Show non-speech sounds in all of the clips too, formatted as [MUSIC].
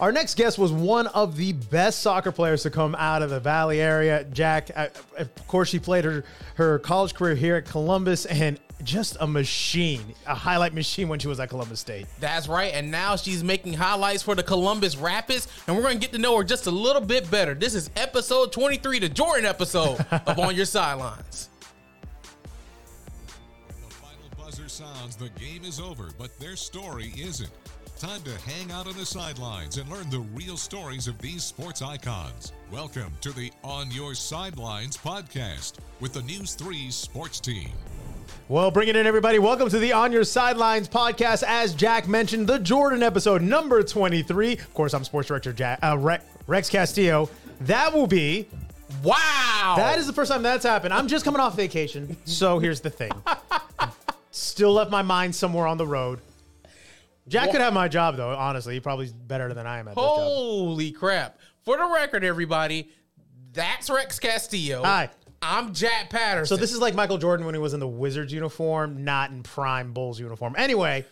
Our next guest was one of the best soccer players to come out of the Valley area. Jack, uh, of course, she played her, her college career here at Columbus and just a machine, a highlight machine when she was at Columbus State. That's right. And now she's making highlights for the Columbus Rapids, and we're going to get to know her just a little bit better. This is episode 23, the Jordan episode of On Your Sidelines. [LAUGHS] The final buzzer sounds, the game is over, but their story isn't. Time to hang out on the sidelines and learn the real stories of these sports icons. Welcome to the On Your Sidelines podcast with the News 3 sports team. Well, bring it in, everybody. Welcome to the On Your Sidelines podcast. As Jack mentioned, the Jordan episode number 23. Of course, I'm sports director Jack, uh, Rex, Rex Castillo. That will be Wow. That is the first time that's happened. I'm just coming off vacation. So here's the thing. [LAUGHS] Still left my mind somewhere on the road. Jack could have my job though, honestly. He probably better than I am at this job. Holy crap. For the record, everybody, that's Rex Castillo. Hi. I'm Jack Patterson. So this is like Michael Jordan when he was in the Wizards uniform, not in prime Bulls uniform. Anyway,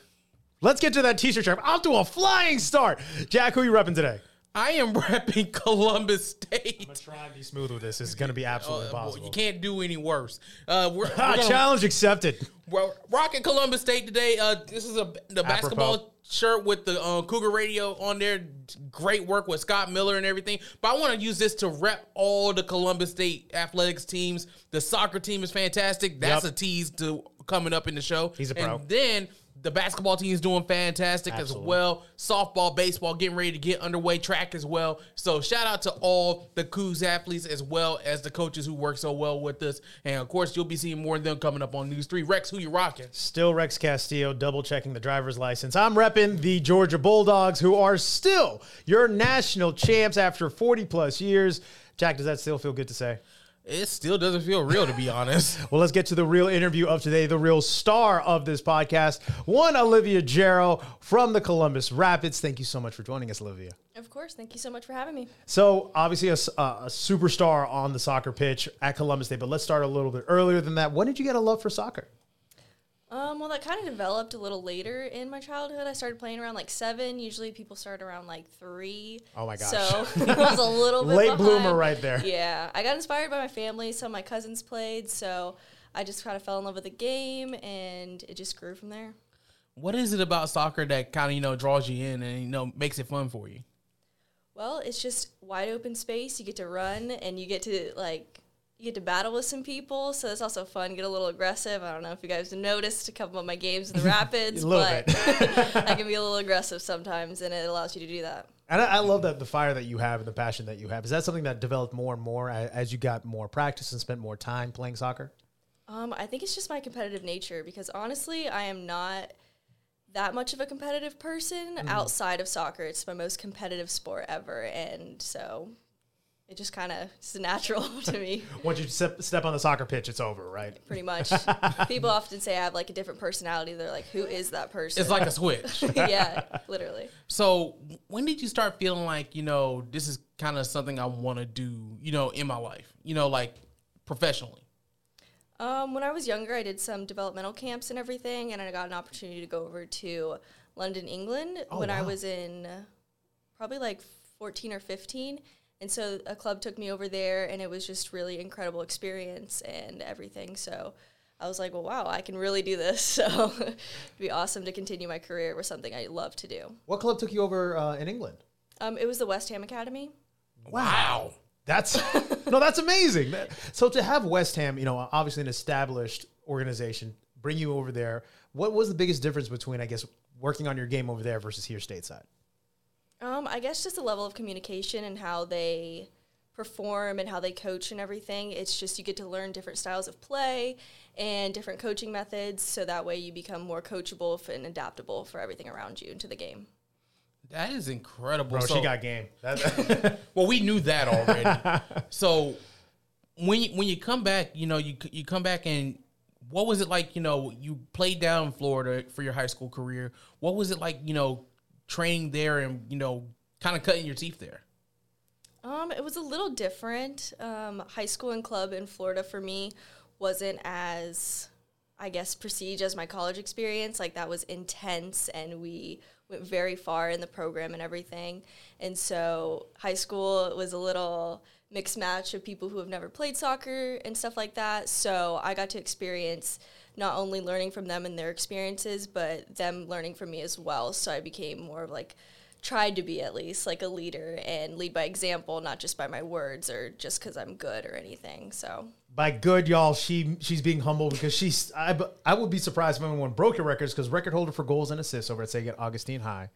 let's get to that t-shirt shop. I'll do a flying start. Jack, who you repping today? I am [LAUGHS] repping Columbus State. I'm gonna try and be smooth with this. It's gonna be absolutely Uh, well, impossible. you can't do any worse. Uh, we're, [LAUGHS] we're gonna- challenge accepted. We're rocking Columbus State today. Uh, this is a the basketball shirt with the uh, Cougar Radio on there. Great work with Scott Miller and everything. But I want to use this to rep all the Columbus State athletics teams. The soccer team is fantastic. That's Yep. a tease to coming up in the show. He's a pro. And then the basketball team is doing fantastic Absolutely. as well. Softball, baseball, getting ready to get underway. Track as well. So shout out to all the Cougs athletes as well as the coaches who work so well with us. And of course, you'll be seeing more of them coming up on News Three. Rex, who you rocking? Still Rex Castillo, double checking the driver's license. I'm repping the Georgia Bulldogs, who are still your national champs after 40 plus years. Jack, does that still feel good to say? It still doesn't feel real, to be [LAUGHS] honest. Well, let's get to the real interview of today, the real star of this podcast, one Olivia Jarrow from the Columbus Rapids. Thank you so much for joining us, Olivia. Of course. Thank you so much for having me. So, obviously, a, s- uh, a superstar on the soccer pitch at Columbus State, but let's start a little bit earlier than that. When did you get a love for soccer? Um, well, that kind of developed a little later in my childhood. I started playing around like seven. Usually, people start around like three. Oh my gosh. So [LAUGHS] it was a little bit Late bloomer right there. Yeah, I got inspired by my family. Some of my cousins played, so I just kind of fell in love with the game, and it just grew from there. what is it about soccer that kind of you know draws you in and you know makes it fun for you? Well, it's just wide open space. You get to run, and you get to like you get to battle with some people. So it's also fun. Get a little aggressive. I don't know if you guys noticed a couple of my games in the [LAUGHS] Rapids, but [LAUGHS] I can be a little [LAUGHS] aggressive sometimes, and it allows you to do that. And I, I love that the fire that you have and the passion that you have. Is that something that developed more and more as you got more practice and spent more time playing soccer? Um, I think it's just my competitive nature because honestly, I am not that much of a competitive person outside of soccer. It's my most competitive sport ever, and so it just kind of it's natural [LAUGHS] to me. [LAUGHS] Once you step, step on the soccer pitch, it's over, right? pretty [LAUGHS] much. People often say I have like a different personality. They're like, "Who is that person?" It's like a switch. yeah, literally. so when did you start feeling like you know this is kind of something I want to do you know in my life you know like professionally? Um, when I was younger, I did some developmental camps and everything, and I got an opportunity to go over to London, England Oh, when I was in probably like 14 or 15. And so a club took me over there, and it was just really incredible experience and everything. So I was like, well, wow, I can really do this. [LAUGHS] So it'd be awesome to continue my career with something I love to do. What club took you over uh, in England? Um, it was the West Ham Academy. Wow. That's [LAUGHS] no, that's amazing. That- So to have West Ham, you know, obviously an established organization, bring you over there. What was the biggest difference between, I guess, working on your game over there versus here stateside? Um, I guess just the level of communication and how they perform and how they coach and everything. It's just you get to learn different styles of play and different coaching methods, so that way you become more coachable and adaptable for everything around you into the game. That is incredible. Bro, So- she got game. [LAUGHS] Well, we knew that already. so when you, when you come back, you know, you you come back and what was it like? You know, you played down in Florida for your high school career. What was it like? You know, training there and you know, kind of cutting your teeth there. Um, it was a little different. Um, high school and club in Florida for me wasn't as, I guess, prestige as my college experience. Like that was intense, and we went very far in the program and everything. And so high school was a little mixed match of people who have never played soccer and stuff like that. So I got to experience not only learning from them and their experiences, but them learning from me as well. So I became more of like tried to be at least like a leader and lead by example, not just by my words or just because I'm good or anything. So by good, y'all, she she's being humble because she's. I, I would be surprised if anyone broke your records because record holder for goals and assists over at St. Augustine High.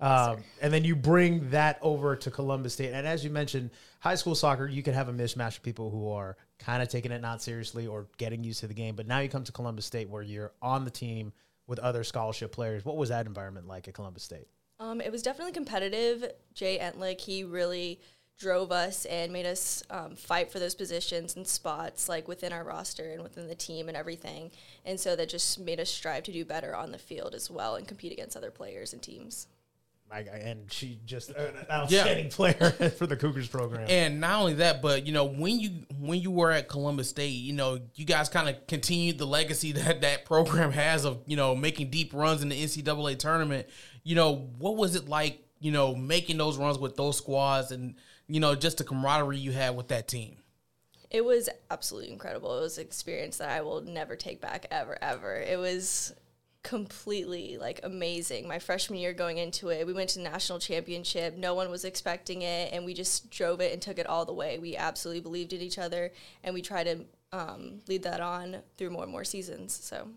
Um, and then you bring that over to Columbus State. And as you mentioned, high school soccer, you can have a mishmash of people who are kind of taking it not seriously or getting used to the game. But now you come to Columbus State where you're on the team with other scholarship players. What was that environment like at Columbus State? Um, it was definitely competitive. Jay Entlich, he really drove us and made us um, fight for those positions and spots like within our roster and within the team and everything. And so that just made us strive to do better on the field as well and compete against other players and teams. And she just uh, an outstanding yeah. player [LAUGHS] for the Cougars program. And not only that, but you know when you when you were at Columbus State, you know you guys kind of continued the legacy [LAUGHS] that that program has of you know making deep runs in the NCAA tournament you know, what was it like, you know, making those runs with those squads and, you know, just the camaraderie you had with that team? It was absolutely incredible. It was an experience that I will never take back ever, ever. It was completely like amazing. My freshman year going into it, we went to the national championship. No one was expecting it, and we just drove it and took it all the way. We absolutely believed in each other, and we tried to um, lead that on through more and more seasons. So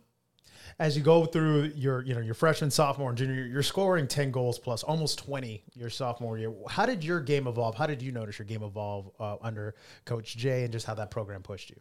as you go through your you know your freshman, sophomore, and junior you're scoring ten goals plus, almost twenty your sophomore year. How did your game evolve? How did you notice your game evolve uh, under Coach Jay, and just how that program pushed you?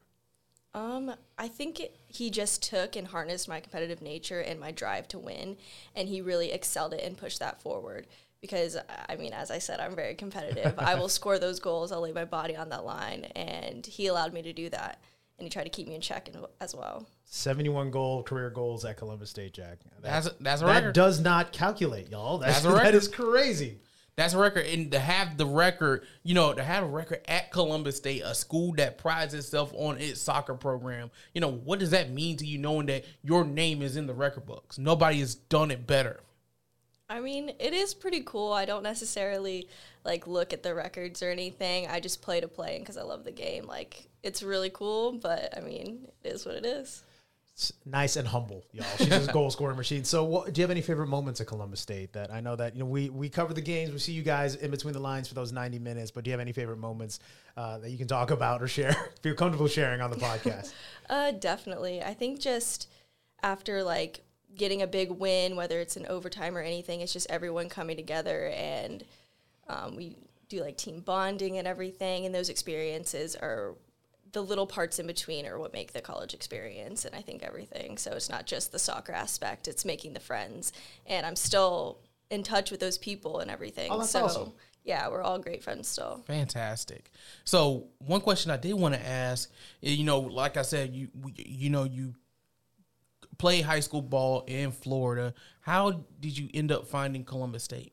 Um, I think it, he just took and harnessed my competitive nature and my drive to win, and he really excelled it and pushed that forward. Because I mean, as I said, I'm very competitive. I will [LAUGHS] score those goals. I'll lay my body on that line, and he allowed me to do that and he tried to keep me in check in, as well. 71 goal career goals at Columbus State, Jack. That's that's, that's a that record. does not calculate, y'all. That's, that's a [LAUGHS] record. That is crazy. That's a record, and to have the record, you know, to have a record at Columbus State, a school that prides itself on its soccer program, you know, what does that mean to you, knowing that your name is in the record books? Nobody has done it better. I mean, it is pretty cool. I don't necessarily like look at the records or anything. I just play to play because I love the game. Like it's really cool, but I mean, it is what it is. Nice and humble, y'all. She's a goal scoring machine. So, what, do you have any favorite moments at Columbus State? That I know that you know we we cover the games, we see you guys in between the lines for those ninety minutes. But do you have any favorite moments uh, that you can talk about or share? [LAUGHS] Feel comfortable sharing on the podcast? [LAUGHS] uh, definitely. I think just after like getting a big win, whether it's an overtime or anything, it's just everyone coming together and um, we do like team bonding and everything, and those experiences are the little parts in between are what make the college experience and I think everything. So it's not just the soccer aspect, it's making the friends. And I'm still in touch with those people and everything. Oh, that's so awesome. yeah, we're all great friends still. Fantastic. So one question I did want to ask, eh, you know, like I said, you you know you play high school ball in Florida. How did you end up finding Columbus State?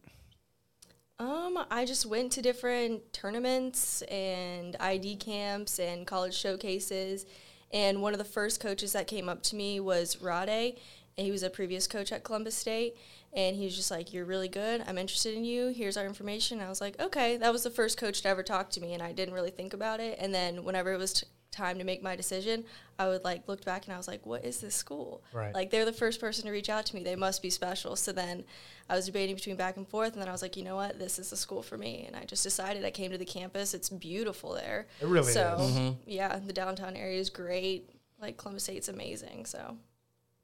Um, I just went to different tournaments and ID camps and college showcases. And one of the first coaches that came up to me was Rade, and he was a previous coach at Columbus State. And he was just like, You're really good. I'm interested in you. Here's our information. And I was like, Okay. That was the first coach to ever talk to me, and I didn't really think about it. And then whenever it was t- time to make my decision, I would like look back and I was like, what is this school? Right. Like they're the first person to reach out to me. They must be special. So then I was debating between back and forth and then I was like, you know what? This is the school for me. And I just decided I came to the campus. It's beautiful there. It really so, is. Mm-hmm. yeah, the downtown area is great. Like Columbus State's amazing. So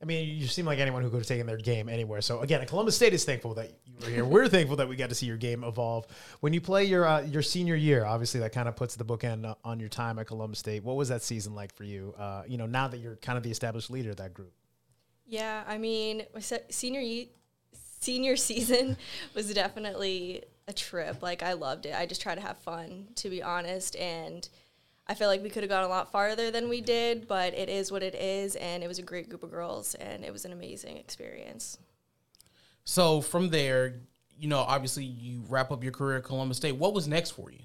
I mean, you seem like anyone who could have taken their game anywhere. So again, Columbus State is thankful that you were here. We're thankful that we got to see your game evolve. When you play your uh, your senior year, obviously that kind of puts the bookend on your time at Columbus State. What was that season like for you? Uh, you know, now that you're kind of the established leader of that group. Yeah, I mean, senior senior [LAUGHS] season was definitely a trip. Like I loved it. I just try to have fun, to be honest, and I feel like we could have gone a lot farther than we did, but it is what it is, and it was a great group of girls, and it was an amazing experience. So from there, you know, obviously you wrap up your career at Columbus State. What was next for you?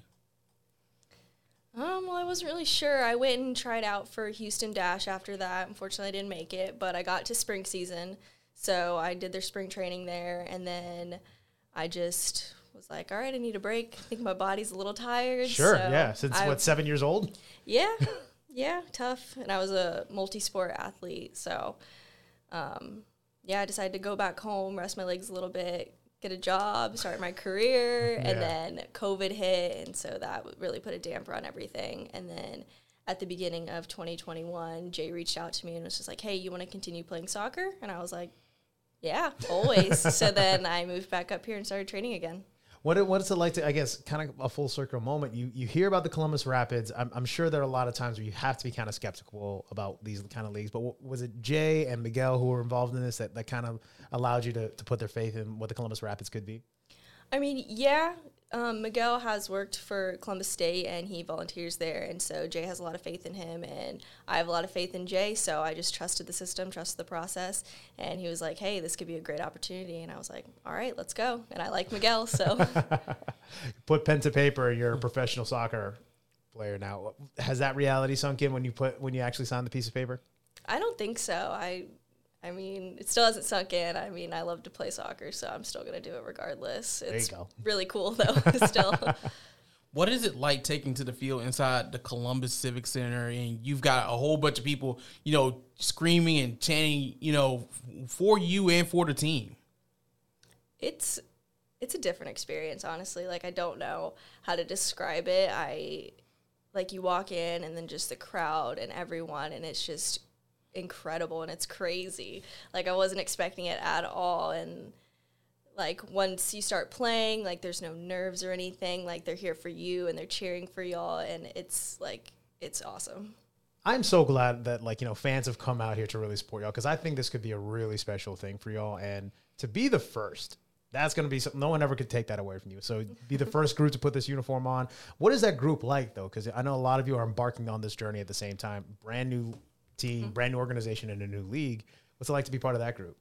Um, well, I wasn't really sure. I went and tried out for Houston Dash after that. Unfortunately, I didn't make it, but I got to spring season, So I did their spring training there, and then I just was like, all right, I need a break. I think my body's a little tired. Sure, so yeah. Since I- what, seven years old? Yeah, yeah, tough. And I was a multi-sport athlete, so um, yeah, I decided to go back home, rest my legs a little bit, get a job, start my career, Yeah. and then COVID hit, and so that really put a damper on everything. And then at the beginning of 2021, Jay reached out to me and was just like, "Hey, you want to continue playing soccer?" And I was like, "Yeah, always." [LAUGHS] so then I moved back up here and started training again. What what is it like to? I guess kind of a full circle moment. You you hear about the Columbus Rapids. I'm, I'm sure there are a lot of times where you have to be kind of skeptical about these kind of leagues. But was it Jay and Miguel who were involved in this that, that kind of allowed you to, to put their faith in what the Columbus Rapids could be? I mean, yeah, um, Miguel has worked for Columbus State and he volunteers there, and so Jay has a lot of faith in him, and I have a lot of faith in Jay. So I just trusted the system, trusted the process, and he was like, "Hey, this could be a great opportunity," and I was like, "All right, let's go." And I like Miguel, so [LAUGHS] Put pen to paper. You're a professional soccer player now. Has that reality sunk in when you put when you actually signed the piece of paper? I don't think so. I, I mean, it still hasn't sunk in. I mean, I love to play soccer, so I'm still gonna do it regardless. you It's go. really cool though, [LAUGHS] [LAUGHS] still. What is it like taking to the field inside the Columbus Civic Center and you've got a whole bunch of people, you know, screaming and chanting, you know, for you and for the team? it's it's a different experience honestly like i don't know how to describe it i like you walk in and then just the crowd and everyone and it's just incredible and it's crazy like i wasn't expecting it at all and like once you start playing like there's no nerves or anything like they're here for you and they're cheering for y'all and it's like it's awesome I'm so glad that like you know fans have come out here to really support y'all because I think this could be a really special thing for y'all and to be the first. That's going to be something no one ever could take that away from you. So be the [LAUGHS] first group to put this uniform on. What is that group like though? Because I know a lot of you are embarking on this journey at the same time. Brand new team, brand new organization, and a new league. What's it like to be part of that group?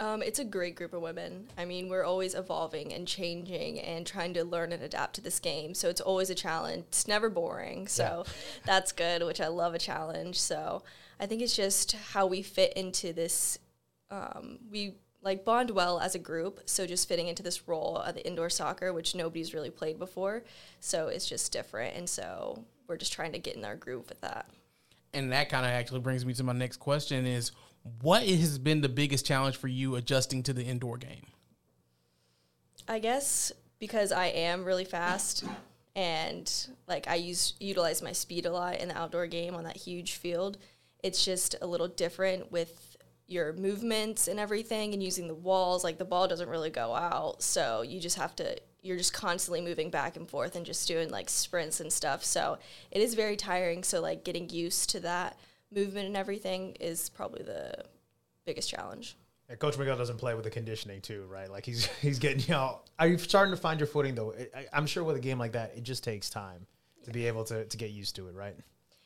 Um, it's a great group of women. I mean, we're always evolving and changing and trying to learn and adapt to this game. So it's always a challenge. It's never boring. So [LAUGHS] that's good, which I love a challenge. So I think it's just how we fit into this. Um, we like bond well as a group. So just fitting into this role of the indoor soccer, which nobody's really played before. So it's just different. And so we're just trying to get in our groove with that. And that kind of actually brings me to my next question is what has been the biggest challenge for you adjusting to the indoor game? I guess because I am really fast and like I use utilize my speed a lot in the outdoor game on that huge field. It's just a little different with your movements and everything and using the walls like the ball doesn't really go out so you just have to you're just constantly moving back and forth and just doing like sprints and stuff so it is very tiring so like getting used to that movement and everything is probably the biggest challenge Yeah, Coach Miguel doesn't play with the conditioning too, right? Like he's [LAUGHS] he's getting you know. Are you starting to find your footing though? I, I'm sure with a game like that, it just takes time to be able to to get used to it, right?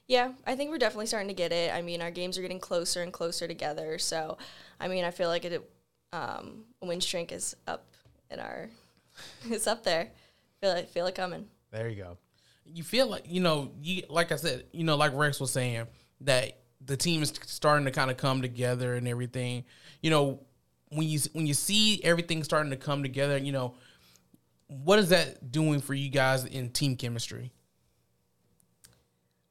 Yeah, I think we're definitely starting to get it. I mean, our games are getting closer and closer together. So, I mean, I feel like it, um, win streak is up in our, [LAUGHS] it's up there. Feel it, feel it coming. There you go. You feel like, you know, you like I said, you know, like Rex was saying, that the team is starting to kind of come together and everything. You know, when you when you see everything starting to come together, you know, what is that doing for you guys in team chemistry?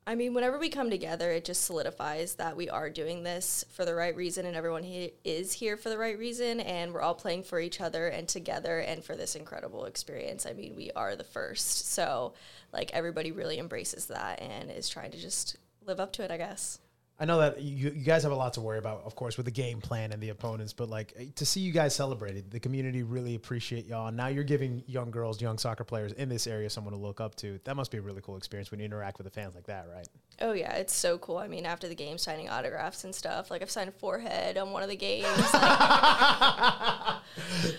I mean, whenever we come together, it just solidifies that we are doing this for the right reason and everyone he- is here for the right reason. And we're all playing for each other and together and for this incredible experience. I mean, we are the first. So, like, everybody really embraces that and is trying to just live up to it, I guess. I know that you, you guys have a lot to worry about, of course, with the game plan and the opponents. But like eh, to see you guys celebrated, the community really appreciate y'all. Now you're giving young girls, young soccer players in this area someone to look up to. That must be a really cool experience when you interact with the fans like that, right? Oh yeah, it's so cool. I mean, after the game, signing autographs and stuff. Like I've signed a forehead on one of the games. Like, [LAUGHS]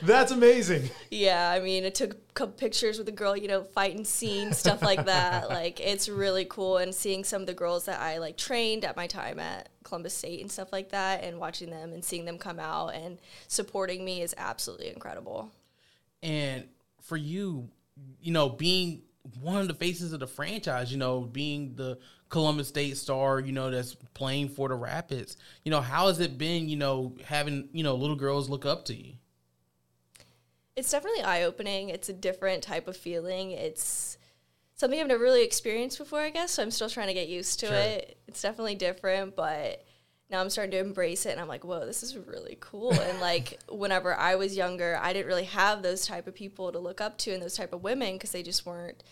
That's amazing. yeah, I mean, I took a couple pictures with a girl, you know, fighting scenes, stuff like that. [LAUGHS] Like it's really cool, and seeing some of the girls that I like trained at my time at Columbus State and stuff like that, and watching them and seeing them come out and supporting me is absolutely incredible. And for you, you know, being one of the faces of the franchise, you know, being the Columbus State star, you know, that's playing for the Rapids. You know, how has it been, you know, having, you know, little girls look up to you? It's definitely eye opening. It's a different type of feeling. It's something I've never really experienced before, I guess. So I'm still trying to get used to Sure. it. It's definitely different, but now I'm starting to embrace it and I'm like, whoa, this is really cool. [LAUGHS] and like whenever I was younger, I didn't really have those type of people to look up to and those type of women because they just weren't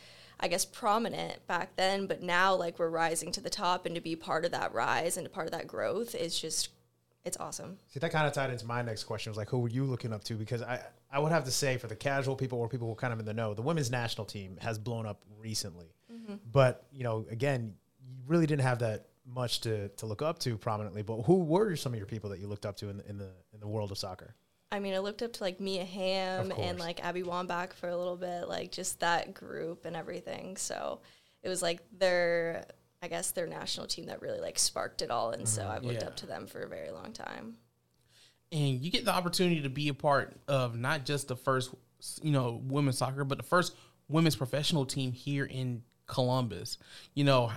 I guess prominent back then, but now like we're rising to the top and to be part of that rise and part of that growth is just it's awesome. See, that kind of tied into my next question was like, who were you looking up to? Because I, I would have to say for the casual people or people who are kind of in the know, the women's national team has blown up recently. Mm-hmm. But, you know, again, you really didn't have that much to, to look up to prominently. But who were some of your people that you looked up to in the, in the, in the world of soccer? I mean, I looked up to like Mia Hamm and like Abby Wambach for a little bit, like just that group and everything. So it was like their, I guess their national team that really like sparked it all. And so mm-hmm. I've looked Yeah. up to them for a very long time. and you get the opportunity to be a part of not just the first you know women's soccer but the first women's professional team here in Columbus you know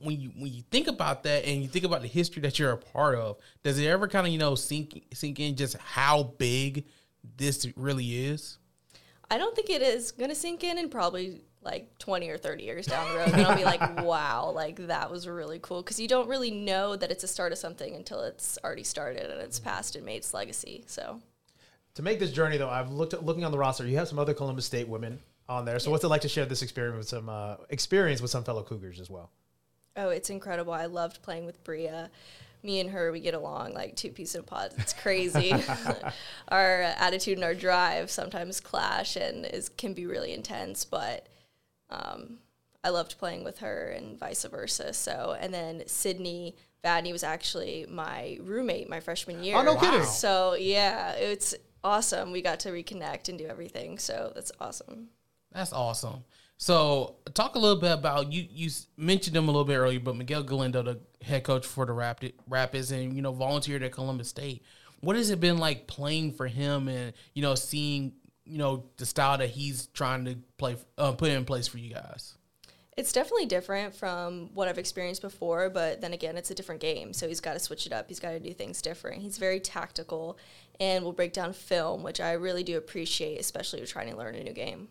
when you when you think about that and you think about the history that you're a part of does it ever kind of you know sink sink in just how big this really is I don't think it is going to sink in in probably like 20 or 30 years down the road. And I'll be like, [LAUGHS] wow, like that was really cool. Because you don't really know that it's a start of something until it's already started and it's passed and made its legacy. So To make this journey, though, I've looked at looking on the roster. You have some other Columbus State women on there. So, what's it like to share this experience with some uh, experience with some fellow Cougars as well? Oh, it's incredible. I loved playing with Bria. Me and her, we get along like two peas in a pod. It's crazy. [LAUGHS] our attitude and our drive sometimes clash and is can be really intense, but um, I loved playing with her and vice versa. So, and then Sydney Vadney was actually my roommate my freshman year. Oh, no kidding. So, yeah, it's awesome. We got to reconnect and do everything. So, that's awesome. That's awesome. So, talk a little bit about you. You mentioned him a little bit earlier, but Miguel Galindo, the head coach for the Rapid Rapids, and you know, volunteered at Columbus State. What has it been like playing for him, and you know, seeing you know the style that he's trying to play, uh, put in place for you guys? It's definitely different from what I've experienced before, but then again, it's a different game. So he's got to switch it up. He's got to do things different. He's very tactical and will break down film, which I really do appreciate, especially trying to learn a new game.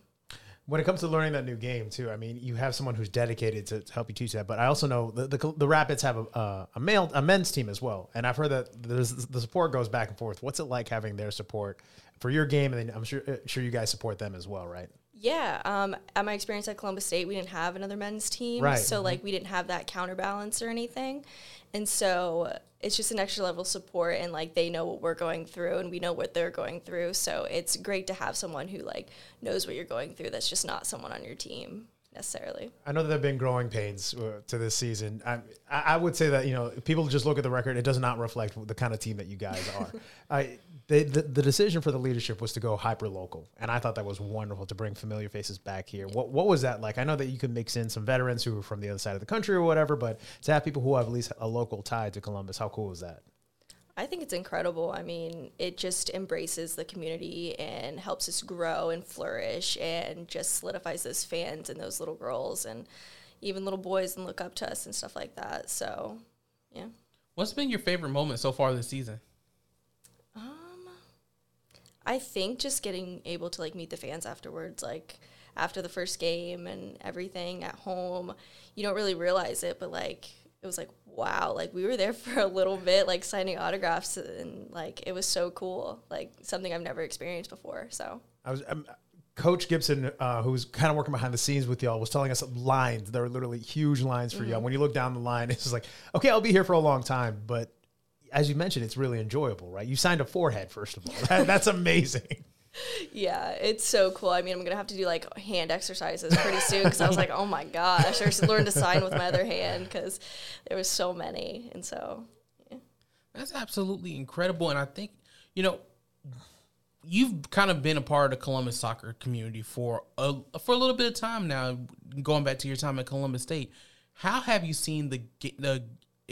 When it comes to learning that new game, too, I mean, you have someone who's dedicated to, to help you teach that. But I also know the the, the Rapids have a, uh, a male a men's team as well, and I've heard that there's, the support goes back and forth. What's it like having their support for your game, and then I'm sure uh, sure you guys support them as well, right? Yeah, um, at my experience at Columbus State, we didn't have another men's team, Right. so like we didn't have that counterbalance or anything, and so it's just an extra level of support, and like they know what we're going through, and we know what they're going through, so it's great to have someone who like knows what you're going through. That's just not someone on your team necessarily. I know that there have been growing pains uh, to this season. I, I would say that you know people just look at the record; it does not reflect the kind of team that you guys are. [LAUGHS] I they, the the decision for the leadership was to go hyper local, and I thought that was wonderful to bring familiar faces back here. What what was that like? I know that you can mix in some veterans who are from the other side of the country or whatever, but to have people who have at least a local tie to Columbus, how cool is that? I think it's incredible. I mean, it just embraces the community and helps us grow and flourish and just solidifies those fans and those little girls and even little boys and look up to us and stuff like that. So, yeah. What's been your favorite moment so far this season? I think just getting able to like meet the fans afterwards, like after the first game and everything at home, you don't really realize it, but like it was like wow, like we were there [LAUGHS] for a little bit, like signing autographs, and like it was so cool, like something I've never experienced before. So I was um, Coach Gibson, uh, who was kind of working behind the scenes with y'all, was telling us lines. There were literally huge lines for y'all. When you look down the line, [LAUGHS] it's just like, okay, I'll be here for a long time. But as you mentioned, it's really enjoyable, right? You signed a forehead, first of all. [LAUGHS] That, that's amazing. yeah, it's so cool. I mean, I'm gonna have to do like hand exercises pretty soon because I was like, oh my gosh, I should learn to sign with my other hand because there was so many, and so That's absolutely incredible, and I think you know you've kind of been a part of the Columbus soccer community for a for a little bit of time now. Going back to your time at Columbus State, how have you seen the the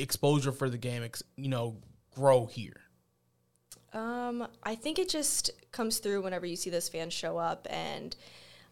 exposure for the game, you know, grow here? Um, I think it just comes through whenever you see those fans show up, and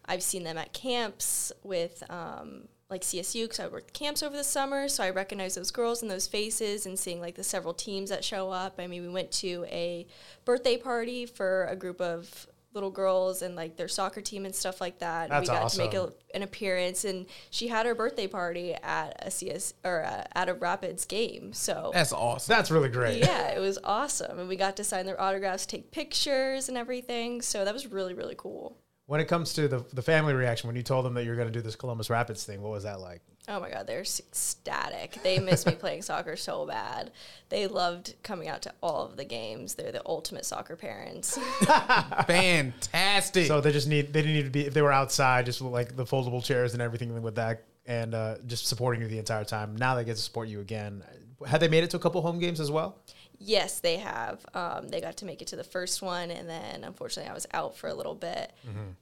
I've seen them at camps with um, like CSU because I worked camps over the summer, so I recognize those girls and those faces and seeing like the several teams that show up. I mean, we went to a birthday party for a group of little girls and like their soccer team and stuff like that. That's we got to make a, an appearance, and she had her birthday party at a CS or uh at a Rapids game. So That's awesome. That's really great. yeah, it was awesome, and we got to sign their autographs, take pictures, and everything. So that was really really cool. When it comes to the the family reaction when you told them that you're going to do this Columbus Rapids thing, what was that like? Oh my god, they're s- ecstatic. They miss me [LAUGHS] playing soccer so bad. They loved coming out to all of the games. They're the ultimate soccer parents. [LAUGHS] [LAUGHS] Fantastic. So they just need they didn't need to be if they were outside, just like the foldable chairs and everything with that, and uh, just supporting you the entire time. Now they get to support you again. Had they made it to a couple home games as well? Yes, they have. Um, they got to make it to the first one, and then unfortunately I was out for a little bit.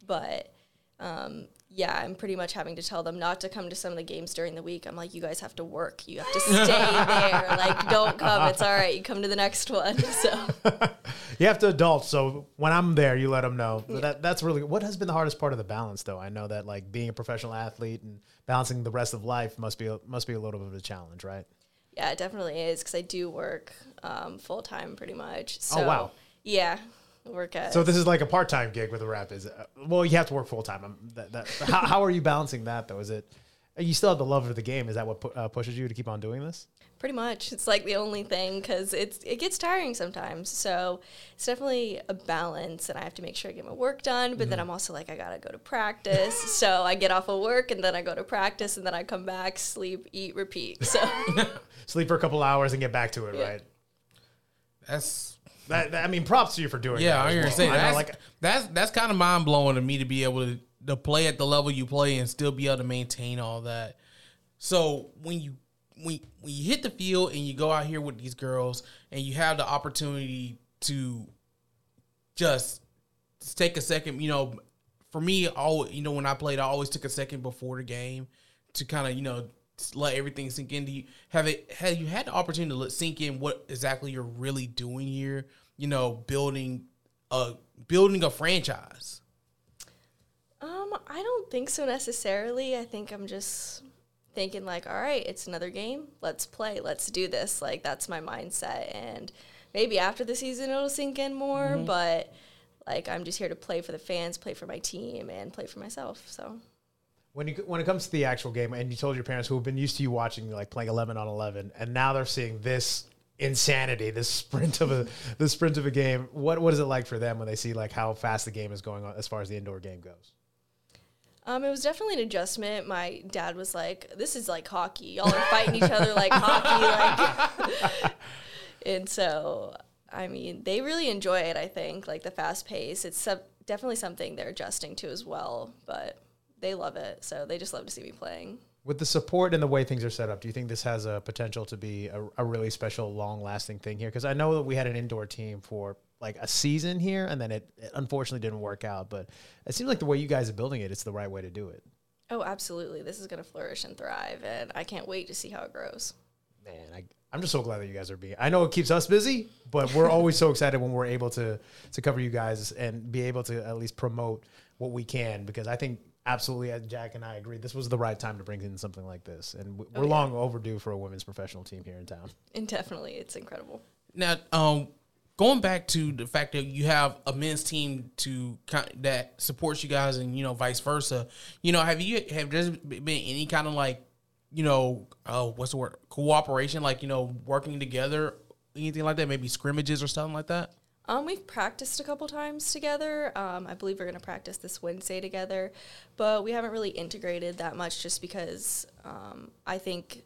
But um, yeah, I'm pretty much having to tell them not to come to some of the games during the week. I'm like, you guys have to work. You have to [LAUGHS] stay there. Like, don't come. It's all right. You come to the next one. [LAUGHS] So. [LAUGHS] You have to adult. So when I'm there, you let them know. But That that's really what has been the hardest part of the balance, though. I know that like being a professional athlete and balancing the rest of life must be a, must be a little bit of a challenge, right? Yeah, it definitely is because I do work um, full time pretty much. So, Oh, wow. Yeah, work at. So this is like a part time gig with the Rapids. Uh, well, you have to work full time. That, that, how, how are you balancing that though? Is it you still have the love of the game? Is that what pu- uh, pushes you to keep on doing this? Pretty much, it's like the only thing because it's it gets tiring sometimes. So it's definitely a balance, and I have to make sure I get my work done. But Mm-hmm. then I'm also like I gotta go to practice. [LAUGHS] so I get off of work and then I go to practice, and then I come back, sleep, eat, repeat. So [LAUGHS] Sleep for a couple hours and get back to it, Yeah. right? that's That, that- I mean, props to you for doing. yeah. that I'm as gonna say I know, that's like that's that's kind of mind blowing to me to be able to to play at the level you play and still be able to maintain all that. So when you when when you hit the field and you go out here with these girls and you have the opportunity to just take a second, you know, for me, all you know, when I played, I always took a second before the game to kind of you know let everything sink in. Do you have it? Have you had the opportunity to let sink in what exactly you're really doing here? You know, building a building a franchise. Um, I don't think so necessarily. I think I'm just thinking like, all right, it's another game. Let's play. Let's do this. Like that's my mindset. And maybe after the season it'll sink in more, mm-hmm. but like I'm just here to play for the fans, play for my team, and play for myself. So when you when it comes to the actual game, and you told your parents who have been used to you watching like playing eleven on eleven, and now they're seeing this insanity, this sprint of a [LAUGHS] the sprint of a game. What what is it like for them when they see like how fast the game is going on as far as the indoor game goes? Um, it was definitely an adjustment. My dad was like, "This is like hockey. Y'all are fighting each other like hockey." Like, [LAUGHS] and so, I mean, they really enjoy it. I think like the fast pace. It's some, definitely something they're adjusting to as well. But they love it, so they just love to see me playing. With the support and the way things are set up, do you think this has a potential to be a, a really special, long lasting thing here? Because I know that we had an indoor team for like a season here, and then it, it unfortunately didn't work out. But it seems like the way you guys are building it, it's the right way to do it. Oh, absolutely. This is going to flourish and thrive, and I can't wait to see how it grows. Man, I, I'm just so glad that you guys are being. I know it keeps us busy, but we're always so excited when we're able to to cover you guys and be able to at least promote what we can. Because I think absolutely, as Jack and I agree, this was the right time to bring in something like this, and we- we're yeah. long overdue for a women's professional team here in town. And definitely, it's incredible. Now, um, going back to the fact that you have a men's team to that supports you guys, and you know, vice versa. You know, have you have there been any kind of like, you know, uh, what's the word, cooperation, like you know, working together, anything like that, maybe scrimmages or something like that? Um, we've practiced a couple times together. Um, I believe we're going to practice this Wednesday together, but we haven't really integrated that much just because um, I think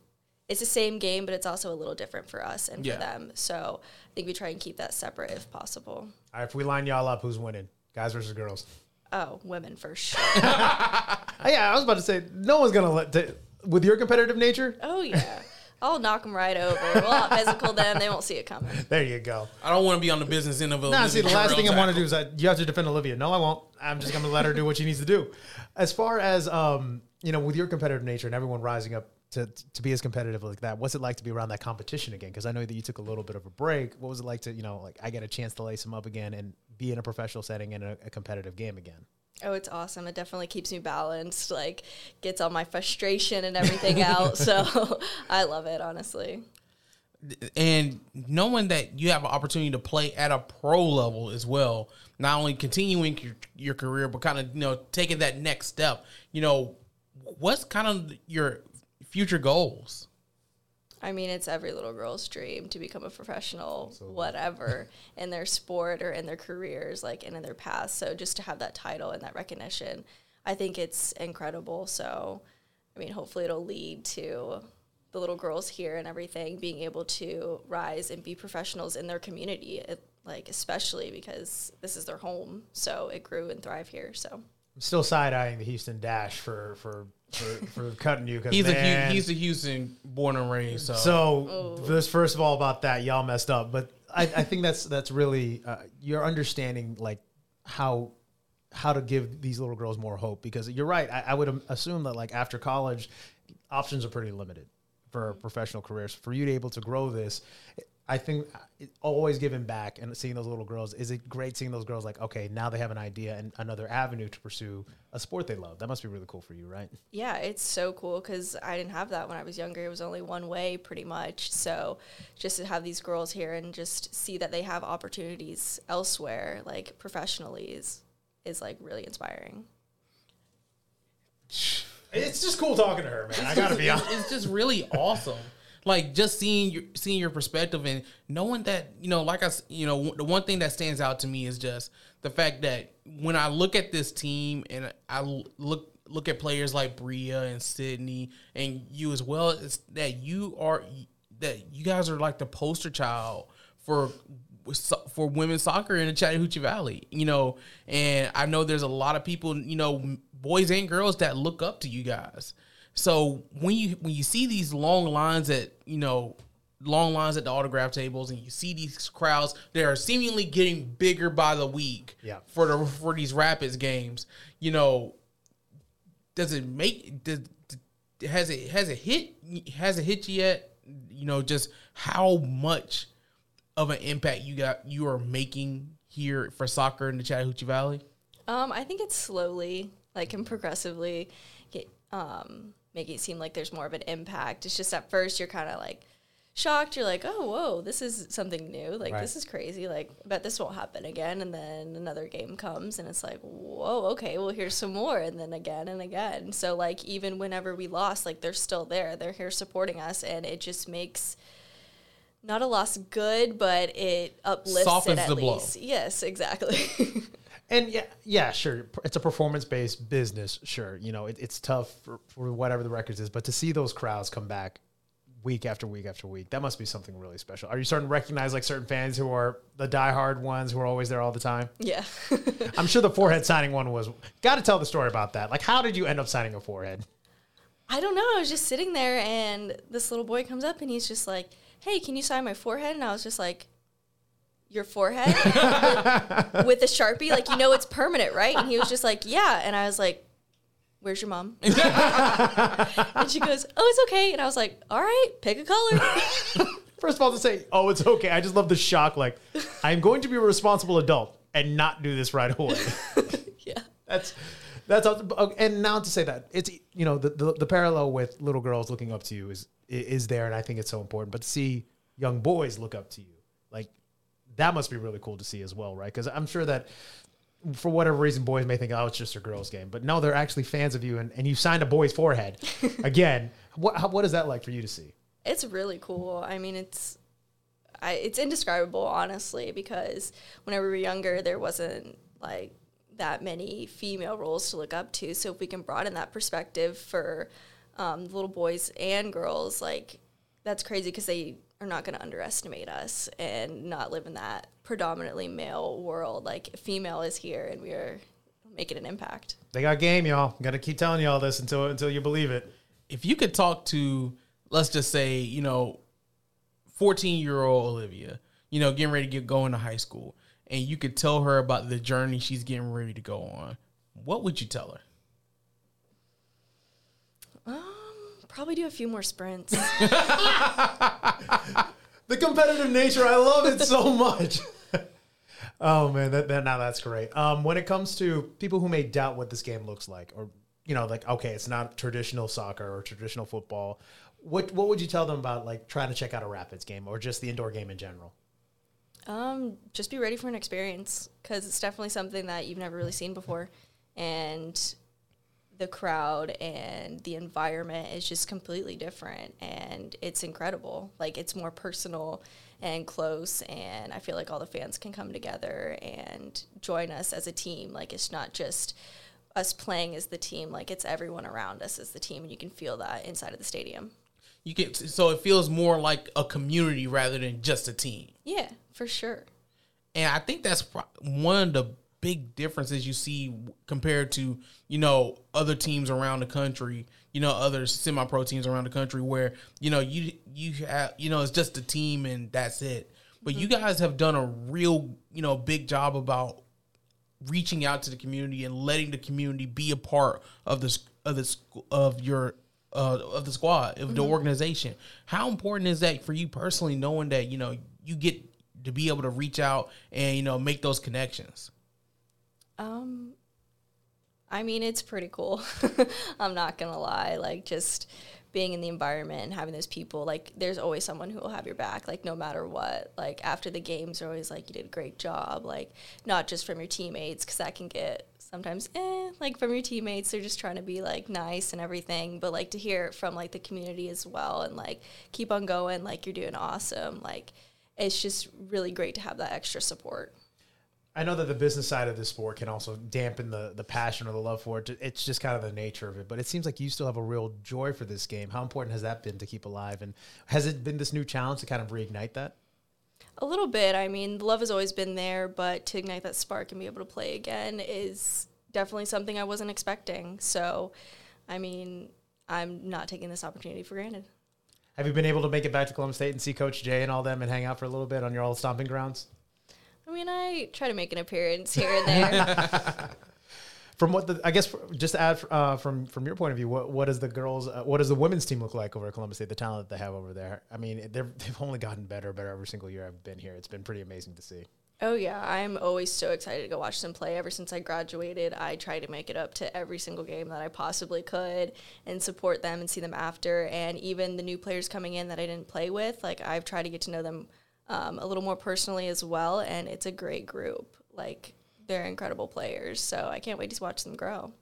it's the same game, but it's also a little different for us and Yeah. for them. So I think we try and keep that separate if possible. All right, if we line y'all up, who's winning? Guys versus girls? Oh, women for sure. Uh, [LAUGHS] yeah, I was about to say no one's gonna let t- with your competitive nature. oh, yeah. I'll knock them right over. We'll out physical them. They won't see it coming. [LAUGHS] There you go. I don't want to be on the business end of a. Nah, see, the last thing I want to do. do is that you have to defend Olivia. No, I won't. I'm just going to let her do what she needs to do. As far as um, you know, with your competitive nature and everyone rising up to to be as competitive like that, what's it like to be around that competition again? Because I know that you took a little bit of a break. What was it like to you know, like I get a chance to lace them up again and be in a professional setting and a, a competitive game again? Oh, it's awesome. It definitely keeps me balanced, like gets all my frustration and everything out. So [LAUGHS] I love it, honestly. and knowing that you have an opportunity to play at a pro level as well, not only continuing your, your career, but kind of you know taking that next step. You know, what's kind of your future goals? I mean, it's every little girl's dream to become a professional, whatever, [LAUGHS] in their sport or in their careers, like and in their past. So just to have that title and that recognition, I think it's incredible. So, I mean, hopefully it'll lead to the little girls here and everything being able to rise and be professionals in their community, it, like especially because this is their home. So it grew and thrived here. So I'm still side eyeing the Houston Dash for for for, for [LAUGHS] cutting you because He's a man, Hu- he's a Houston born and raised. So, So this first of all about that, y'all messed up. But I, I think that's that's really uh, you're understanding like how how to give these little girls more hope because you're right. I, I would assume that like after college, options are pretty limited for professional careers. For you to be able to grow this, I think uh, always giving back and seeing those little girls is it great seeing those girls like okay now they have an idea and another avenue to pursue a sport they love. That must be really cool for you, right? Yeah, it's so cool because I didn't have that when I was younger. It was only one way, pretty much. So just to have these girls here and just see that they have opportunities elsewhere, like professionally, is is like really inspiring. It's just cool talking to her, man. I gotta be honest. it's just really awesome. Like just seeing your seeing your perspective and knowing that you know, like I, you know, the one thing that stands out to me is just the fact that when I look at this team and I look look at players like Bria and Sydney and you as well, is that you are that you guys are like the poster child for for women's soccer in the Chattahoochee Valley, you know, and I know there's a lot of people, you know, boys and girls that look up to you guys. So when you when you see these long lines at you know long lines at the autograph tables and you see these crowds they are seemingly getting bigger by the week Yeah. for the for these Rapids games, you know, does it make does, has it has it hit has it hit you yet? You know, just how much of an impact you got you are making here for soccer in the Chattahoochee Valley? Um, I think it's slowly, like and progressively, get, um, making it seem like there's more of an impact. It's just at first you're kind of like shocked. You're like, oh, whoa, this is something new. Like Right. this is crazy. Like, I bet this won't happen again. And then another game comes, and it's like, whoa, okay, well here's some more, and then again and again. So like even whenever we lost, like they're still there. They're here supporting us, and it just makes. Not a loss good, but it uplifts Softens it at the blow. least. Yes, exactly. [LAUGHS] And yeah, yeah, sure. It's a performance based business. Sure, you know it, it's tough for, for whatever the records is, but to see those crowds come back week after week after week, that must be something really special. Are you starting to recognize like certain fans who are the diehard ones who are always there all the time? yeah. [LAUGHS] I'm sure the forehead signing one was. Got to tell the story about that. Like, how did you end up signing a forehead? I don't know. I was just sitting there, and this little boy comes up, and he's just like, "Hey, can you sign my forehead?" And I was just like, "Your forehead [LAUGHS] with, a sharpie? Like you know it's permanent, right?" And he was just like, "Yeah." And I was like, "Where's your mom?" [LAUGHS] and she goes, "Oh, it's okay." And I was like, "All right, pick a color." [LAUGHS] First of all, to say, oh, it's okay. I just love the shock. Like, I'm going to be a responsible adult and not do this right away. yeah. That's that's and now to say that it's you know the, the the parallel with little girls looking up to you is is there, and I think it's so important. But to see young boys look up to you, like that must be really cool to see as well, right? Because I'm sure that for whatever reason, boys may think, oh, it's just a girls' game, but no, they're actually fans of you, and, and you signed a boy's forehead. [LAUGHS] Again, what how, what is that like for you to see? It's really cool. I mean, it's I, it's indescribable, honestly, because whenever we were younger, there wasn't like that many female roles to look up to. So if we can broaden that perspective for um, little boys and girls, like that's crazy because they are not going to underestimate us and not live in that predominantly male world. Like female is here, and we are making an impact. They got game, y'all. Got to keep telling you all this until until you believe it. if you could talk to let's just say you know 14 year old olivia you know getting ready to get going to high school and you could tell her about the journey she's getting ready to go on what would you tell her Um, probably do a few more sprints. [LAUGHS] The competitive nature, I love it so much. Oh man, that, that now that's great. Um, when it comes to people who may doubt what this game looks like, or you know, like okay, it's not traditional soccer or traditional football. What what would you tell them about like trying to check out a Rapids game or just the indoor game in general? Um, just be ready for an experience because it's definitely something that you've never really seen before, and the crowd and the environment is just completely different, and it's incredible. Like it's more personal and close, and I feel like all the fans can come together and join us as a team. Like it's not just us playing as the team; like it's everyone around us as the team, and you can feel that inside of the stadium. You get so it feels more like a community rather than just a team. Yeah, for sure. And I think that's one of the big differences you see compared to, you know, other teams around the country, you know, other semi-pro teams around the country where, you know, you you have, you know, it's just a team and that's it. But you guys have done a real, you know, big job about reaching out to the community and letting the community be a part of this of this of your uh, of the squad of the organization. How important is that for you personally, knowing that you know you get to be able to reach out and you know make those connections? Um, I mean, it's pretty cool. [LAUGHS] I'm not gonna lie. Like, just being in the environment and having those people, like, there's always someone who will have your back, like, no matter what. Like, after the games, are always like, you did a great job. Like, not just from your teammates, because that can get sometimes, eh, like, from your teammates, they're just trying to be, like, nice and everything. But, like, to hear it from, like, the community as well and, like, keep on going, like, you're doing awesome. Like, it's just really great to have that extra support. I know that the business side of this sport can also dampen the the passion or the love for it. It's just kind of the nature of it. But it seems like you still have a real joy for this game. How important has that been to keep alive? And has it been this new challenge to kind of reignite that? A little bit. I mean, the love has always been there, but to ignite that spark and be able to play again is definitely something I wasn't expecting. So, I mean, I'm not taking this opportunity for granted. Have you been able to make it back to Columbus State and see Coach Jay and all them and hang out for a little bit on your old stomping grounds? I mean, I try to make an appearance here and there. [LAUGHS] From what the I guess just to add uh, from from your point of view, what what does the girls, uh, what does the women's team look like over at Columbus State? The talent that they have over there. I mean, they've only gotten better, better every single year I've been here. It's been pretty amazing to see. oh, yeah. I'm always so excited to go watch them play. Ever since I graduated, I try to make it up to every single game that I possibly could and support them and see them after. And even the new players coming in that I didn't play with, like, I've tried to get to know them um, a little more personally as well. And it's a great group. Like, they're incredible players. So I can't wait to watch them grow.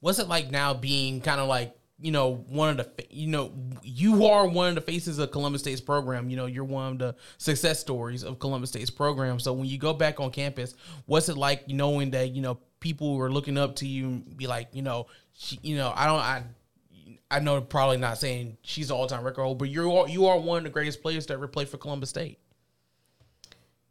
What's it like now being kind of like you know one of the you know you are one of the faces of Columbus State's program. You know you're one of the success stories of Columbus State's program. So when you go back on campus, what's it like knowing that you know people are looking up to you and be like you know she, you know I don't I. I know probably not saying she's the all-time record holder, but you are you are one of the greatest players to ever play for Columbus State.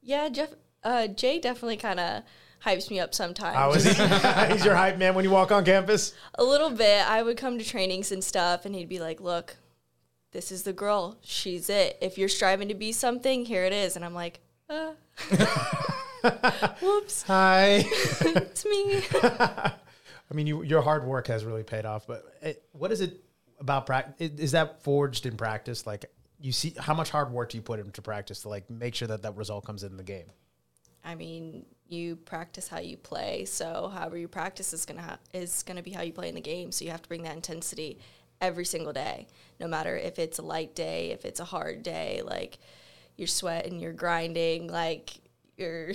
Yeah, Jeff, uh, Jay definitely kind of hypes me up sometimes. How is he? [LAUGHS] [LAUGHS] He's your hype man when you walk on campus. a little bit. I would come to trainings and stuff, and he'd be like, "Look, this is the girl. She's it. If you're striving to be something, here it is." And I'm like, uh. [LAUGHS] "Whoops, Hi. it's me." I mean, you, your hard work has really paid off. But it, what is it about practice? Is that forged in practice? Like you see, how much hard work do you put into practice to like make sure that that result comes in the game? I mean, you practice how you play. So however you practice is gonna ha- is gonna be how you play in the game. So you have to bring that intensity every single day, no matter if it's a light day, if it's a hard day. Like you're sweating, you're grinding, like you're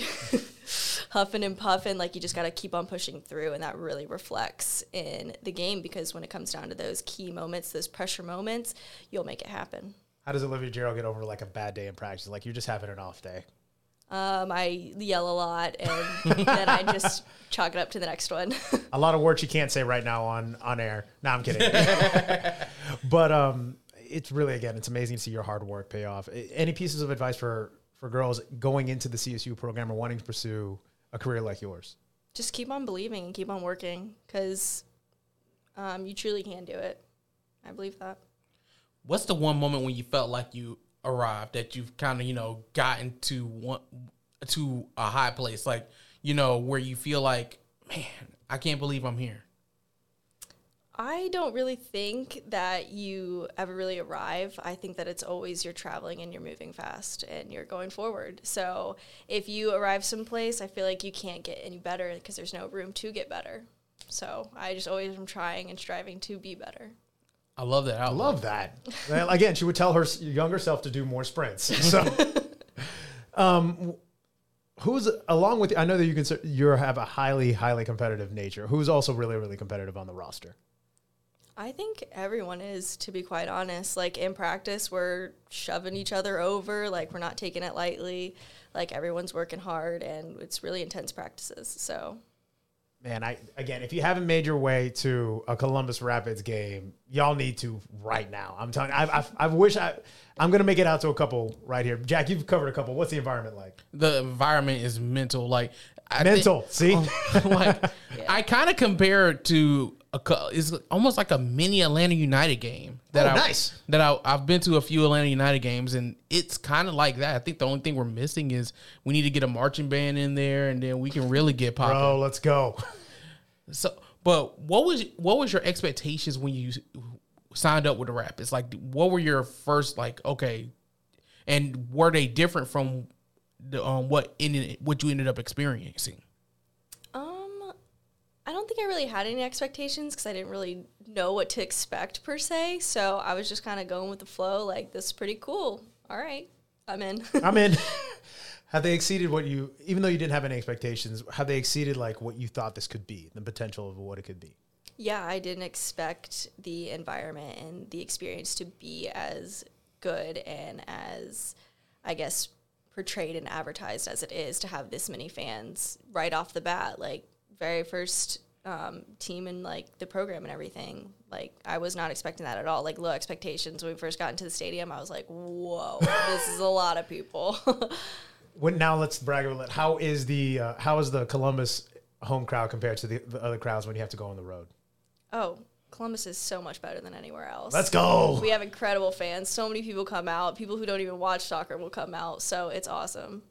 [LAUGHS] huffing and puffing. Like you just gotta keep on pushing through, and that really reflects in the game because when it comes down to those key moments, those pressure moments, you'll make it happen. How does Olivia Gerald get over like a bad day in practice? Like you're just having an off day. Um, I yell a lot, and then I just [LAUGHS] chalk it up to the next one. [LAUGHS] A lot of words you can't say right now on on air. No, I'm kidding. [LAUGHS] but um, it's really again, it's amazing to see your hard work pay off. Any pieces of advice for for girls going into the CSU program or wanting to pursue a career like yours? just keep on believing and keep on working because um, you truly can do it. I believe that. What's the one moment when you felt like you arrived that you've kind of you know gotten to one to a high place, like you know where you feel like, man, I can't believe I'm here. I don't really think that you ever really arrive. I think that it's always you're traveling and you're moving fast and you're going forward. So if you arrive someplace, I feel like you can't get any better because there's no room to get better. So I just always am trying and striving to be better. I love that. I love that. Well, Again, she would tell her younger self to do more sprints. [LAUGHS] So, um, who's along with? I know that you can you have a highly highly competitive nature. Who's also really really competitive on the roster? I think everyone is, to be quite honest. Like in practice, we're shoving each other over, like we're not taking it lightly. Like everyone's working hard and it's really intense practices. So Man, I again, if you haven't made your way to a Columbus Rapids game, y'all need to right now. I'm telling you, I, I, I wish I, I'm gonna make it out to a couple right here. Jack, you've covered a couple. What's the environment like? The environment is mental. Like I think- Mental. See, [LAUGHS] like [LAUGHS] I kind of compare it to a it's almost like a mini Atlanta United game that Oh, I nice. that I, I've been to a few Atlanta United games and it's kind of like that. I think the only thing we're missing is we need to get a marching band in there and then we can really get popping. bro, let's go. So, but what was what was your expectations when you signed up with the Rapids? Like, what were your first like? Okay, and were they different from the um what in what you ended up experiencing? Think I really had any expectations because I didn't really know what to expect per se. So I was just kind of going with the flow. Like this is pretty cool. All right, I'm in. [LAUGHS] I'm in. [LAUGHS] have they exceeded what you, even though you didn't have any expectations, have they exceeded like what you thought this could be, the potential of what it could be? yeah, I didn't expect the environment and the experience to be as good and as, I guess, portrayed and advertised as it is to have this many fans right off the bat. Like very first um, team and like the program and everything. Like I was not expecting that at all. Like low expectations when we first got into the stadium. I was like, whoa, this is a lot of people. [LAUGHS] When now let's brag a little. How is the uh, how is the Columbus home crowd compared to the, the other crowds when you have to go on the road? oh, Columbus is so much better than anywhere else. Let's go. We have incredible fans. So many people come out. People who don't even watch soccer will come out. So it's awesome.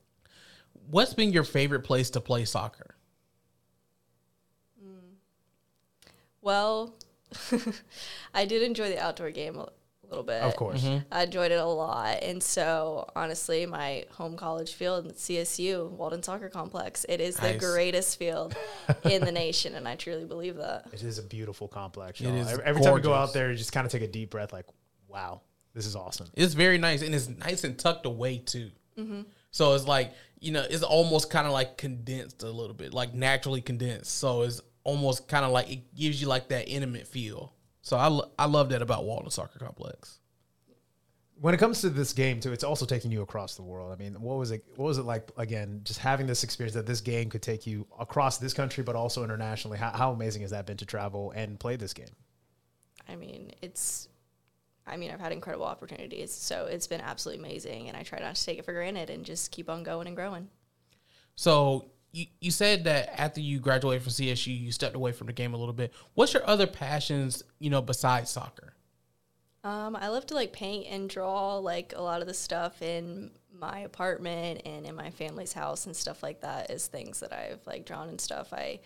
What's been your favorite place to play soccer? Well, [LAUGHS] I did enjoy the outdoor game a little bit. Of course. Mm-hmm. I enjoyed it a lot. And so, honestly, my home college field, CSU, Walden Soccer Complex, it is the greatest field [LAUGHS] in the nation. And I truly believe that. It is a beautiful complex. It y'all. is every, every time you go out there, you just kind of take a deep breath, like, wow, this is awesome. It's very nice and it's nice and tucked away too. Mm-hmm. So it's like you know it's almost kind of like condensed a little bit, like naturally condensed. So it's almost kind of like it gives you like that intimate feel. So I lo- I love that about Walden Soccer Complex. When it comes to this game too, it's also taking you across the world. I mean, what was it? What was it like again? Just having this experience that this game could take you across this country, but also internationally. How, how amazing has that been to travel and play this game? I mean, it's. I mean, I've had incredible opportunities, so it's been absolutely amazing, and I try not to take it for granted and just keep on going and growing. So you you said that after you graduated from CSU, you stepped away from the game a little bit. What's your other passions? You know, besides soccer. Um, I love to like paint and draw like a lot of the stuff in my apartment and in my family's house and stuff like that is things that I've like drawn and stuff. I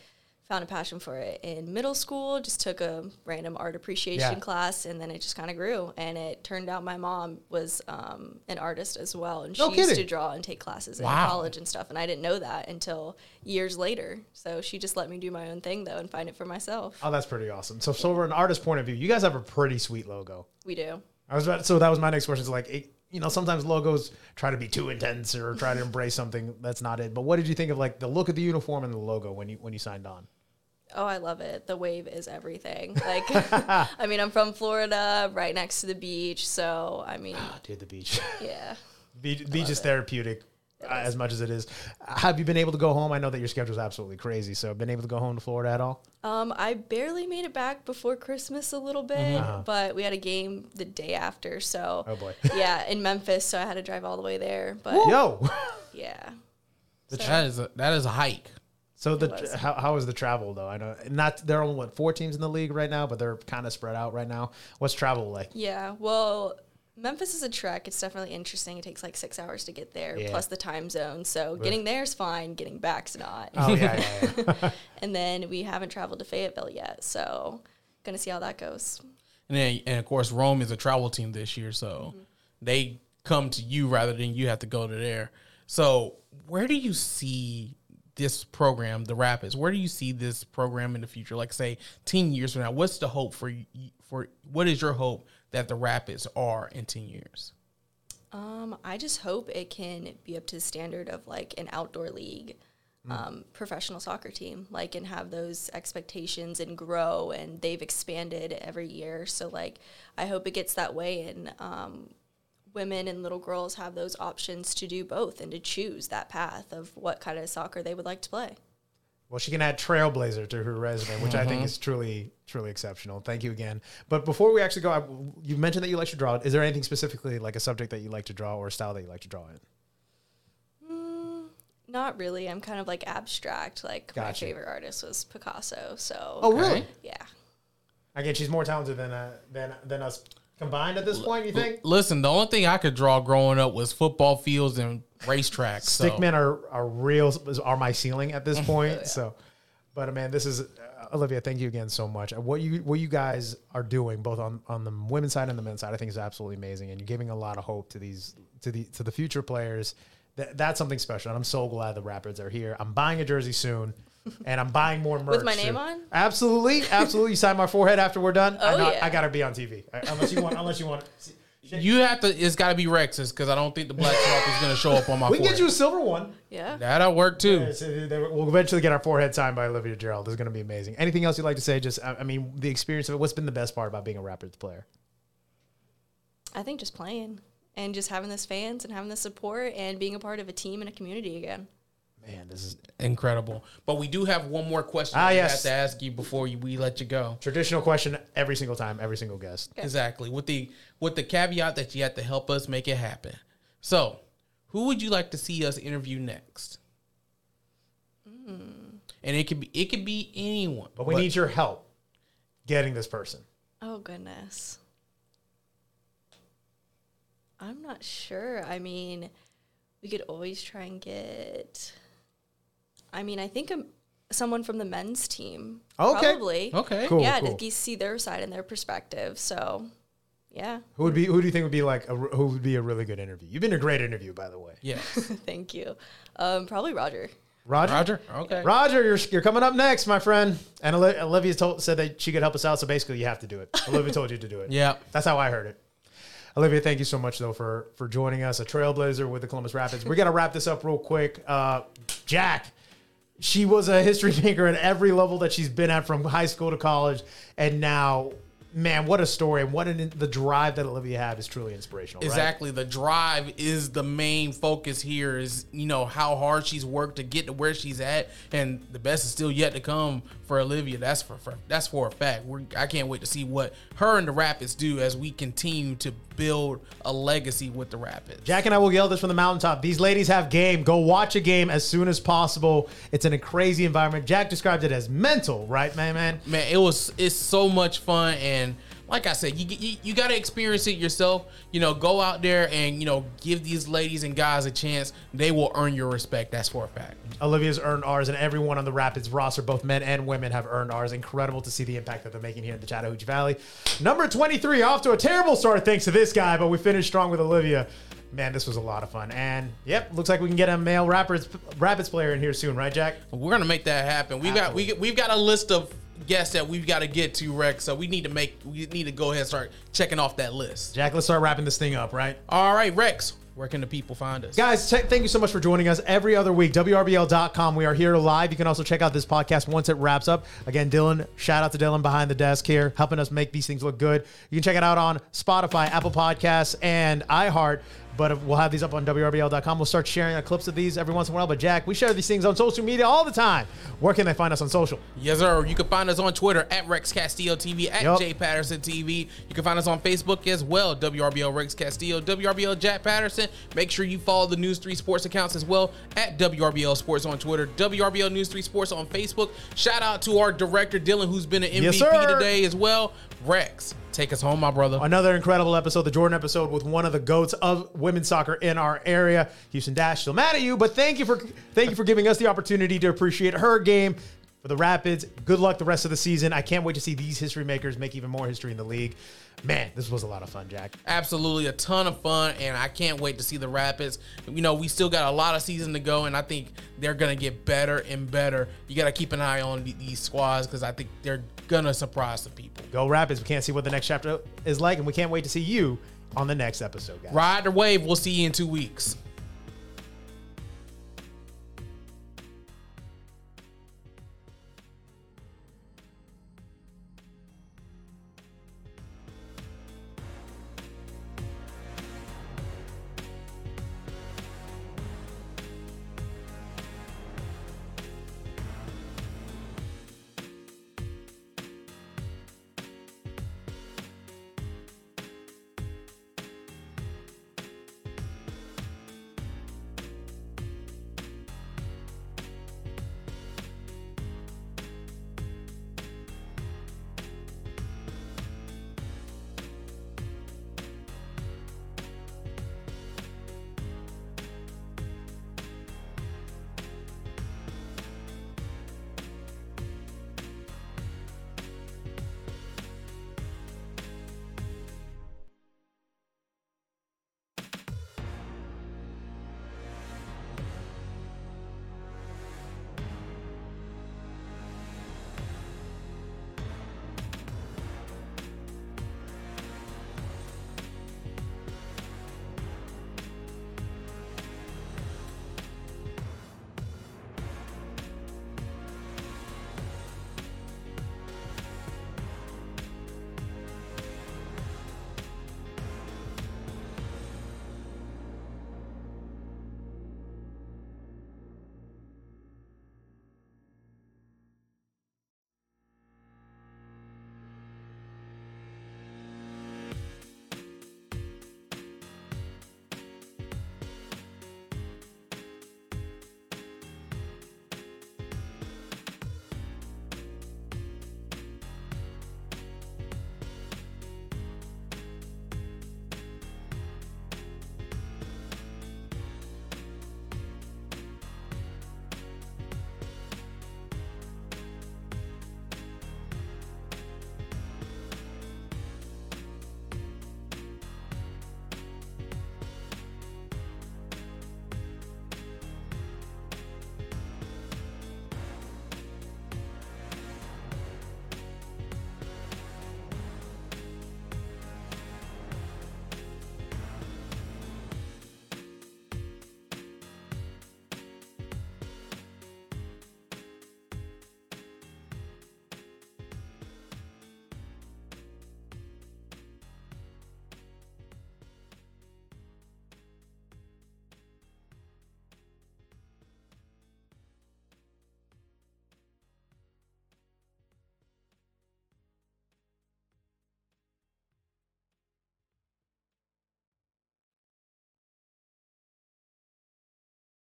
found a passion for it in middle school, just took a random art appreciation Yeah. class and then it just kind of grew. And it turned out my mom was um, an artist as well. And she No used to draw and take classes in college and stuff. And I didn't know that until years later. So she just let me do my own thing though and find it for myself. Oh, that's pretty awesome. So, so from an artist point of view, you guys have a pretty sweet logo. We do. I was about, so that was my next question. Is like, it, you know, sometimes logos try to be too intense or try to embrace something that's not it. But what did you think of like the look of the uniform and the logo when you when you signed on? Oh, I love it. The wave is everything. [LAUGHS] Like, [LAUGHS] I mean, I'm from Florida, right next to the beach. So, I mean, Oh, dude, the beach. [LAUGHS] yeah. beach, beach is therapeutic uh, as much as it is. Have you been able to go home? I know that your schedule is absolutely crazy. So, been able to go home to Florida at all? Um, I barely made it back before Christmas a little bit, but we had a game the day after. So, Oh boy. yeah, in Memphis. So I had to drive all the way there. But Yo. yeah. That is a, that is a hike. So the how, how is the travel though? I know not there are only what four teams in the league right now, but they're kind of spread out right now. What's travel like? Yeah. Well, Memphis is a trek. It's definitely interesting. It takes like six hours to get there, Yeah. plus the time zone. So getting there is fine. Getting back's not. Oh yeah, yeah, yeah. [LAUGHS] [LAUGHS] And then we haven't traveled to Fayetteville yet. So gonna see how that goes. And then, and of course, Rome is a travel team this year, so mm-hmm. they come to you rather than you have to go to there. So, where do you see this program, the Rapids? Where do you see this program in the future? Like, say, ten years from now, what's the hope for you? For what is your hope that the Rapids are in ten years? Um, I just hope it can be up to the standard of like an outdoor league, um, professional soccer team, like and have those expectations and grow. And they've expanded every year, so like I hope it gets that way, and um, women and little girls have those options to do both and to choose that path of what kind of soccer they would like to play. Well, she can add trailblazer to her resume, which I think is truly, truly exceptional. Thank you again. But before we actually go, I, you mentioned that you like to draw. Is there anything specifically like a subject that you like to draw or a style that you like to draw in? Not really. I'm kind of like abstract. Like my favorite artist was Picasso. So Oh, really? Yeah. Again, she's more talented than uh, than than us combined at this point. You think? Listen, the only thing I could draw growing up was football fields and racetracks. so- Stickmen are are real are my ceiling at this [LAUGHS] point. So, but man, this is uh, Olivia. Thank you again so much. Uh, What you what you guys are doing both on on the women's side and the men's side, I think is absolutely amazing, and you're giving a lot of hope to these to the to the future players. That, that's something special, and I'm so glad the Rapids are here. I'm buying a jersey soon. And I'm buying more merch. With my name soon. on? Absolutely, absolutely. You sign my forehead after we're done. Oh, I, Oh, know- yeah. I gotta be on TV. I- uh, Unless you want, unless you want. You have to. It's got to be Rex's because I don't think the black [LAUGHS] drop is going to show up on my. We can get you a silver one. Yeah. That'll work too. Yes, it- it- We'll eventually get our forehead signed by Olivia Gerald. This is going to be amazing. Anything else you'd like to say? Just, I I mean, the experience of it. What's been the best part about being a Rapids player? I think just playing and just having this fans and having the support and being a part of a team and a community again. Man, this is Incredible. But we do have one more question Ah, we yes. have to ask you before we let you go. traditional question every single time, every single guest. Exactly. With the with the caveat that you have to help us make it happen. So, who would you like to see us interview next? And it could be it could be anyone. But we need your help getting this person. Oh goodness. I'm not sure. I mean, we could always try and get. I mean, I think um someone from the men's team. Okay. Probably. Okay. Cool. yeah, cool. to see their side and their perspective. So, yeah. Who would be? Who do you think would be like? A, who would be a really good interview? You've been a great interview, by the way. Yes. [LAUGHS] Thank you. Um, probably Roger. Roger. Roger. Okay. Roger, you're, you're coming up next, my friend. And Olivia told, said that she could help us out. So basically, you have to do it. Olivia told you to do it. [LAUGHS] Yeah. That's how I heard it. Olivia, thank you so much though for for joining us, a trailblazer with the Columbus Rapids. We're gonna wrap this up real quick. Uh, Jack, she was a history [LAUGHS] maker at every level that she's been at, from high school to college, and now, man, what a story! And what an, the drive that Olivia had is truly inspirational. right? Exactly. The drive is the main focus here is, you know, how hard she's worked to get to where she's at and the best is still yet to come for Olivia. That's for, for that's for a fact. We're, I can't wait to see what her and the Rapids do as we continue to build a legacy with the Rapids. Jack and I will yell this from the mountaintop. These ladies have game. Go watch a game as soon as possible. It's in a crazy environment. Jack described it as mental, right, man, man? man it was it's so much fun and like i said you, you you got to experience it yourself you know go out there and you know give these ladies and guys a chance they will earn your respect that's for a fact Olivia's earned ours, and everyone on the Rapids roster, both men and women, have earned ours. Incredible to see the impact that they're making here in the Chattahoochee Valley. Number 23, off to a terrible start thanks to this guy, but we finished strong with Olivia. Man, this was a lot of fun. And yep, looks like we can get a male Rapids Rapids player in here soon, right, Jack? we're gonna make that happen we got we we've got a list of guests that we've got to get to rex so we need to make we need to go ahead and start checking off that list Jack, let's start wrapping this thing up, right? all right rex where can the people find us Guys, thank you so much for joining us every other week. WRBL.com. We are here live. You can also check out this podcast once it wraps up. Again, Dylan, shout out to Dylan behind the desk here, helping us make these things look good. You can check it out on Spotify, Apple Podcasts, and iHeart. But we'll have these up on WRBL.com. We'll start sharing clips of these every once in a while. But Jack, we share these things on social media all the time. Where can they find us on social? Yes, sir. You can find us on Twitter at Rex Castillo TV, at Yup. Jay Patterson TV. You can find us on Facebook as well, WRBL Rex Castillo, WRBL Jack Patterson. Make sure you follow the News 3 Sports accounts as well at WRBL Sports on Twitter, WRBL News 3 Sports on Facebook. Shout out to our director, Dylan, who's been an MVP Yes, today as well. Rex, take us home, my brother. Another incredible episode, the Jordan episode with one of the goats of women's soccer in our area, Houston Dash. Still mad at you, but thank you for thank you for giving us the opportunity to appreciate her game. For the Rapids. Good luck the rest of the season. I can't wait to see these history makers make even more history in the league. Man, this was a lot of fun, Jack. Absolutely, a ton of fun, and I can't wait to see the Rapids. You know, we still got a lot of season to go, and I think they're gonna get better and better. You got to keep an eye on these squads because I think they're gonna surprise some people. Go Rapids. We can't see what the next chapter is like, and we can't wait to see you on the next episode, guys. Ride the wave. We'll see you in two weeks.